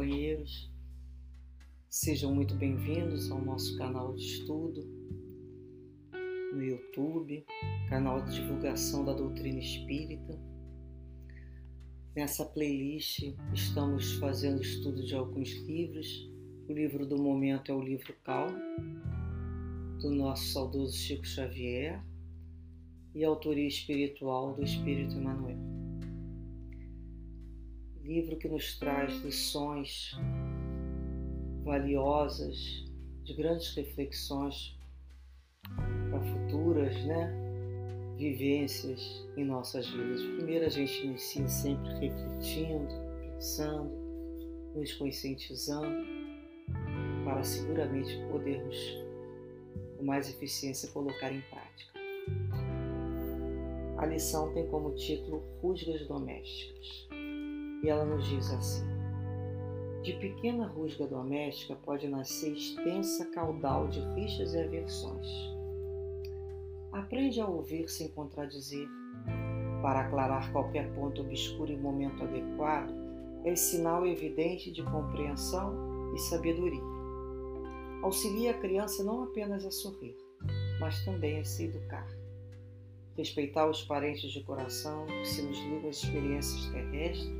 companheiros. Sejam muito bem-vindos ao nosso canal de estudo no YouTube, canal de divulgação da doutrina espírita. Nessa playlist estamos fazendo estudo de alguns livros. O livro do momento é o livro Calmo, do nosso saudoso Chico Xavier, e autoria espiritual do Espírito Emmanuel livro que nos traz lições valiosas, de grandes reflexões para futuras né, vivências em nossas vidas. Primeiro, a gente inicia sempre refletindo, pensando, nos conscientizando, para seguramente podermos, com mais eficiência, colocar em prática. A lição tem como título Rusgas Domésticas. E ela nos diz assim: De pequena rusga doméstica pode nascer extensa caudal de rixas e aversões. Aprende a ouvir sem contradizer. Para aclarar qualquer ponto obscuro em momento adequado, é sinal evidente de compreensão e sabedoria. Auxilia a criança não apenas a sorrir, mas também a se educar. Respeitar os parentes de coração que se nos ligam às experiências terrestres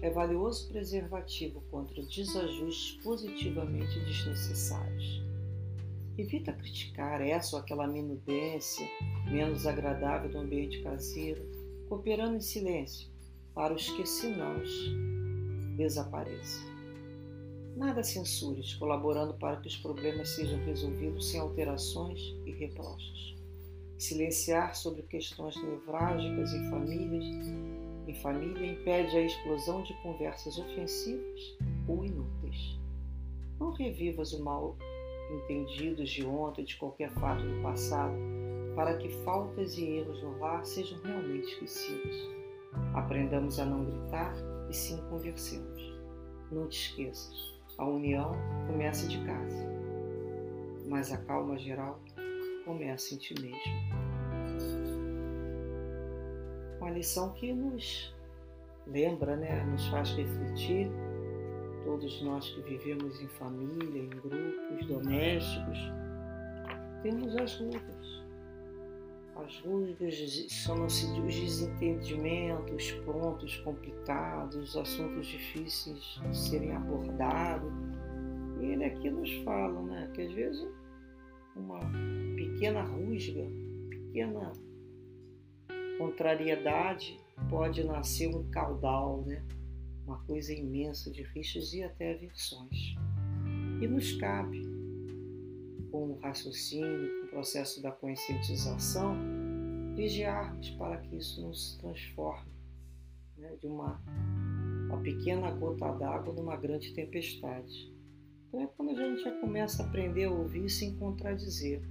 é valioso preservativo contra desajustes positivamente desnecessários. Evita criticar essa ou aquela minudência menos agradável do ambiente caseiro, cooperando em silêncio para os que senãos desapareçam. Nada censures, colaborando para que os problemas sejam resolvidos sem alterações e reproches. Silenciar sobre questões nevrálgicas em famílias em família impede a explosão de conversas ofensivas ou inúteis. Não revivas o mal entendidos de ontem de qualquer fato do passado, para que faltas e erros no lar sejam realmente esquecidos. Aprendamos a não gritar e sim conversemos. Não te esqueças, a união começa de casa, mas a calma geral começa em ti mesmo uma lição que nos lembra, né, nos faz refletir, todos nós que vivemos em família, em grupos domésticos, temos as rugas. As rugas chamam-se de os desentendimentos, os pontos complicados, os assuntos difíceis de serem abordados. E ele aqui nos fala né, que às vezes uma pequena rusga, pequena contrariedade pode nascer um caudal, né? uma coisa imensa de rixas e até aversões. E nos cabe, com o raciocínio, com o processo da conscientização, vigiarmos para que isso não se transforme né? de uma, uma pequena gota d'água numa grande tempestade. Então é quando a gente já começa a aprender a ouvir sem contradizer.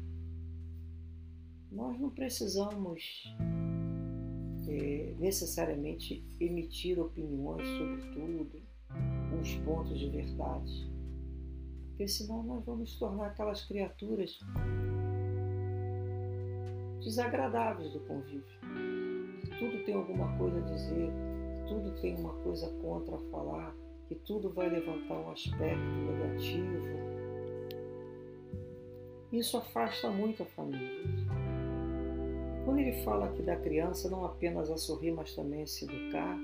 Nós não precisamos é, necessariamente emitir opiniões sobre tudo, uns pontos de verdade, porque senão nós vamos tornar aquelas criaturas desagradáveis do convívio. Tudo tem alguma coisa a dizer, tudo tem uma coisa contra falar, que tudo vai levantar um aspecto negativo. Isso afasta muito a família. Quando ele fala aqui da criança, não apenas a sorrir, mas também a se educar,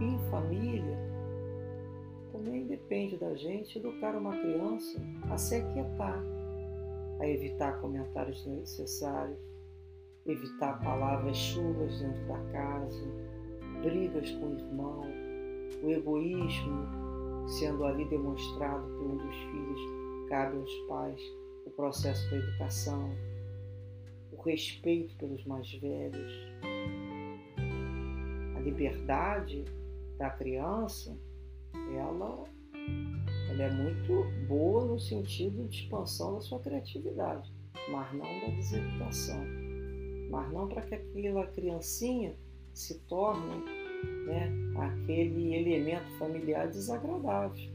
e em família, também depende da gente educar uma criança a se aquietar, a evitar comentários desnecessários, evitar palavras chulas dentro da casa, brigas com o irmão, o egoísmo sendo ali demonstrado por um dos filhos, cabe aos pais o processo da educação, respeito pelos mais velhos, a liberdade da criança, ela, ela é muito boa no sentido de expansão da sua criatividade, mas não da deseducação. Mas não para que aquela criancinha se torne né, aquele elemento familiar desagradável.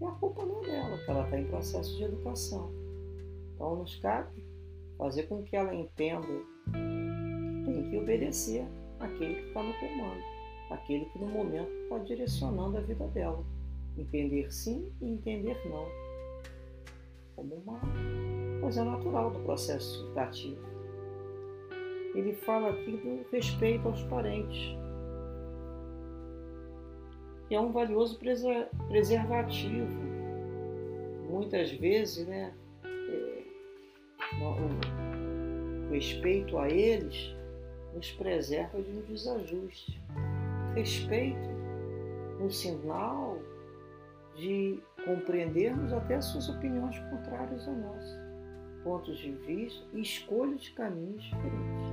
E a culpa não é dela, que ela está em processo de educação. Então nos cabe fazer com que ela entenda que tem que obedecer aquele que está no comando, aquele que no momento está direcionando a vida dela. Entender sim e entender não. Como uma coisa natural do processo educativo. Ele fala aqui do respeito aos parentes. Que é um valioso preservativo. Muitas vezes, né? O respeito a eles nos preserva de um desajuste. Respeito, um sinal de compreendermos até as suas opiniões contrárias à nossa, pontos de vista e escolha de caminhos diferentes.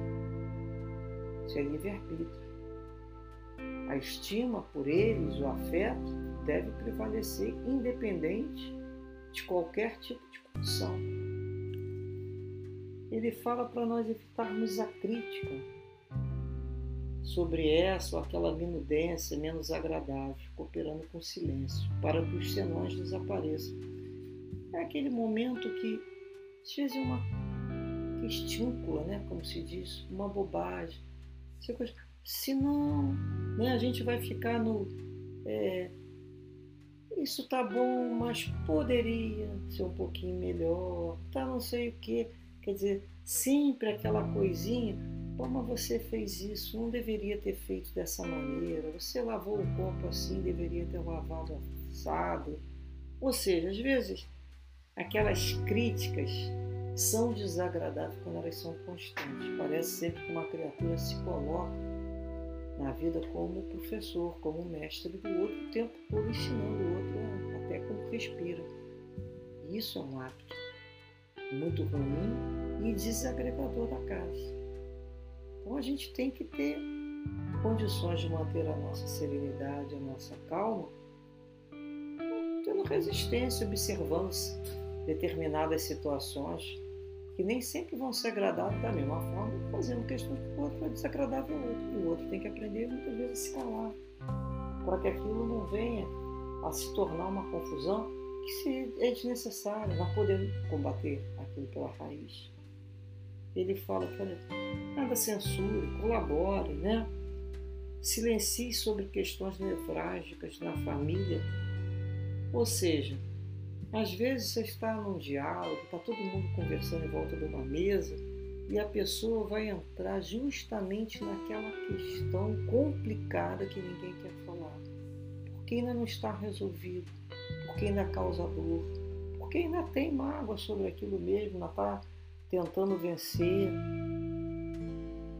Isso é livre-arbítrio. A estima por eles, o afeto, deve prevalecer independente de qualquer tipo de condição. Ele fala para nós evitarmos a crítica, sobre essa ou aquela minudência menos agradável, cooperando com silêncio, para que os senões desapareçam. É aquele momento que, às vezes, é uma questúncula, né? como se diz, uma bobagem. Se não, né? a gente vai ficar no. É, isso tá bom, mas poderia ser um pouquinho melhor, tá não sei o que. Quer dizer, sempre aquela coisinha como você fez isso? Não deveria ter feito dessa maneira. Você lavou o copo assim, deveria ter lavado assado. Ou seja, às vezes aquelas críticas são desagradáveis quando elas são constantes. Parece sempre que uma criatura se coloca na vida como professor, como mestre do outro, o tempo todo ensinando o outro até como respira. Isso é um hábito muito ruim e desagregador da casa. Então a gente tem que ter condições de manter a nossa serenidade, a nossa calma, tendo resistência, observando determinadas situações que nem sempre vão ser agradáveis da mesma forma, fazendo questão que o outro é desagradável ao outro. E o outro tem que aprender muitas vezes a se calar, para que aquilo não venha a se tornar uma confusão que se é desnecessária, nós podemos combater aquilo pela raiz ele fala olha, nada censure, colabore, né? Silencie sobre questões nefrágicas na família. Ou seja, às vezes você está num diálogo, está todo mundo conversando em volta de uma mesa e a pessoa vai entrar justamente naquela questão complicada que ninguém quer falar. Porque ainda não está resolvido, porque ainda causa dor, porque ainda tem mágoa sobre aquilo mesmo, ainda está tentando vencer.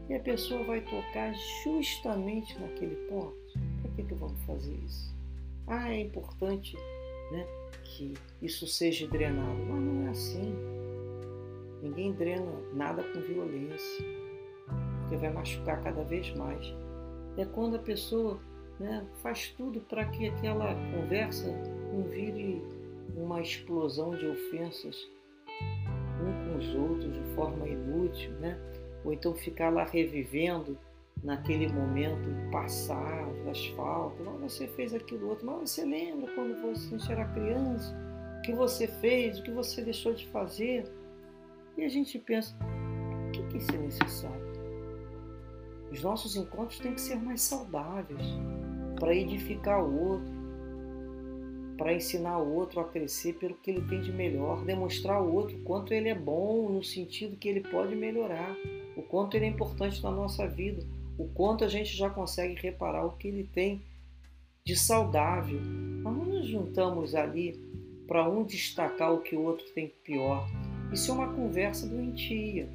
E a pessoa vai tocar justamente naquele ponto. Por que, que vamos fazer isso? Ah, é importante né, que isso seja drenado. Mas não é assim. Ninguém drena nada com violência, porque vai machucar cada vez mais. É quando a pessoa né, faz tudo para que aquela conversa não vire uma explosão de ofensas um com os outros de forma inútil, né? ou então ficar lá revivendo naquele momento passado, das faltas, você fez aquilo outro, mas você lembra quando você era criança, o que você fez, o que você deixou de fazer, e a gente pensa, o que, que isso é necessário? Os nossos encontros têm que ser mais saudáveis, para edificar o outro, para ensinar o outro a crescer pelo que ele tem de melhor, demonstrar ao outro quanto ele é bom no sentido que ele pode melhorar, o quanto ele é importante na nossa vida, o quanto a gente já consegue reparar o que ele tem de saudável. Nós não nos juntamos ali para um destacar o que o outro tem pior. Isso é uma conversa doentia,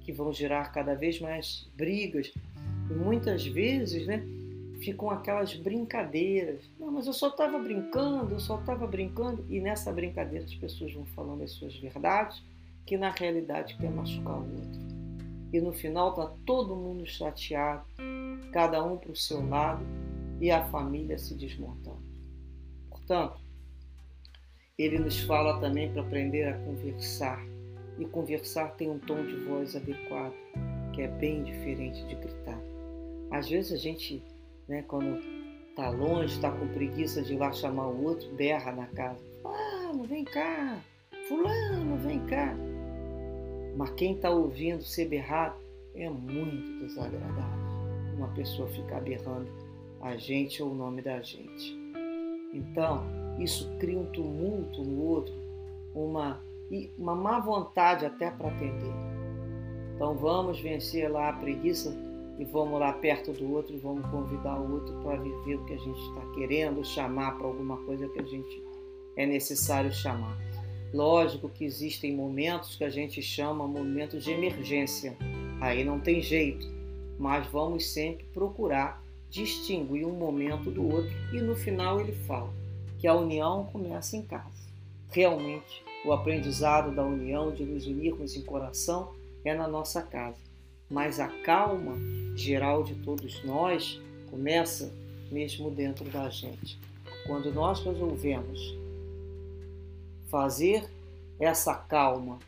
que vão gerar cada vez mais brigas. E muitas vezes, né, ficam aquelas brincadeiras. Não, mas eu só estava brincando, eu só estava brincando. E nessa brincadeira as pessoas vão falando as suas verdades, que na realidade quer machucar o outro. E no final está todo mundo chateado, cada um para o seu lado e a família se desmontando. Portanto, ele nos fala também para aprender a conversar. E conversar tem um tom de voz adequado, que é bem diferente de gritar. Às vezes a gente né? Quando tá longe, tá com preguiça de ir lá chamar o outro, berra na casa. Fulano, vem cá. Fulano, vem cá. Mas quem tá ouvindo ser berrado é muito desagradável. Uma pessoa ficar berrando a gente ou o nome da gente. Então, isso cria um tumulto no outro, uma, uma má vontade até para atender. Então, vamos vencer lá a preguiça e vamos lá perto do outro e vamos convidar o outro para viver o que a gente está querendo, chamar para alguma coisa que a gente é necessário chamar. Lógico que existem momentos que a gente chama momentos de emergência, aí não tem jeito, mas vamos sempre procurar distinguir um momento do outro e no final ele fala que a união começa em casa. Realmente, o aprendizado da união, de nos unirmos em coração, é na nossa casa mas a calma geral de todos nós começa mesmo dentro da gente. Quando nós resolvemos fazer essa calma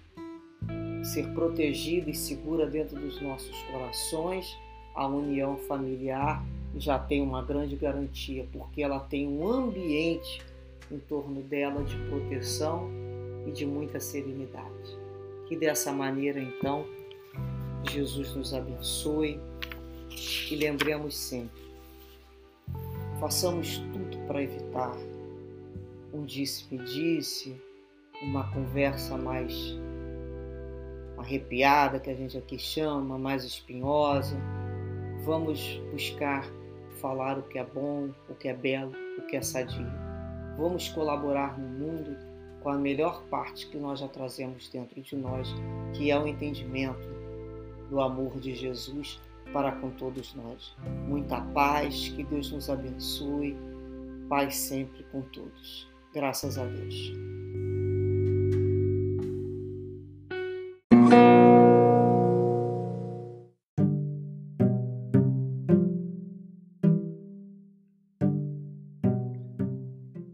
ser protegida e segura dentro dos nossos corações, a união familiar já tem uma grande garantia, porque ela tem um ambiente em torno dela de proteção e de muita serenidade. Que dessa maneira, então, Jesus nos abençoe e lembremos sempre: façamos tudo para evitar um disse-me-disse, uma conversa mais arrepiada, que a gente aqui chama, mais espinhosa. Vamos buscar falar o que é bom, o que é belo, o que é sadio. Vamos colaborar no mundo com a melhor parte que nós já trazemos dentro de nós, que é o entendimento, do amor de Jesus para com todos nós. Muita paz, que Deus nos abençoe, paz sempre com todos. Graças a Deus.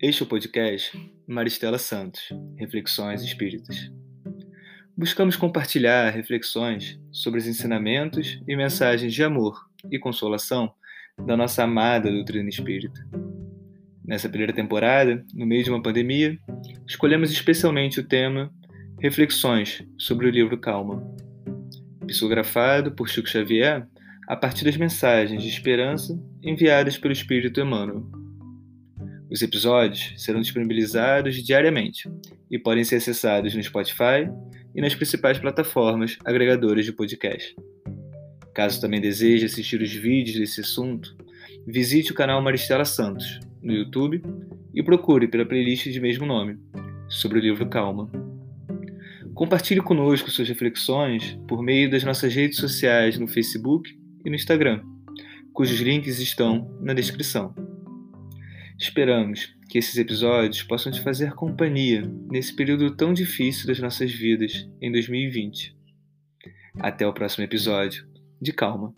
Este é o podcast Maristela Santos, Reflexões Espíritas buscamos compartilhar reflexões sobre os ensinamentos e mensagens de amor e consolação da nossa amada doutrina espírita. Nessa primeira temporada, no meio de uma pandemia, escolhemos especialmente o tema Reflexões sobre o livro Calma, psicografado por Chico Xavier a partir das mensagens de esperança enviadas pelo Espírito Emmanuel. Os episódios serão disponibilizados diariamente e podem ser acessados no Spotify, e nas principais plataformas agregadoras de podcast. Caso também deseje assistir os vídeos desse assunto, visite o canal Maristela Santos no YouTube e procure pela playlist de mesmo nome, sobre o livro Calma. Compartilhe conosco suas reflexões por meio das nossas redes sociais no Facebook e no Instagram, cujos links estão na descrição. Esperamos que esses episódios possam te fazer companhia nesse período tão difícil das nossas vidas em 2020. Até o próximo episódio. De calma.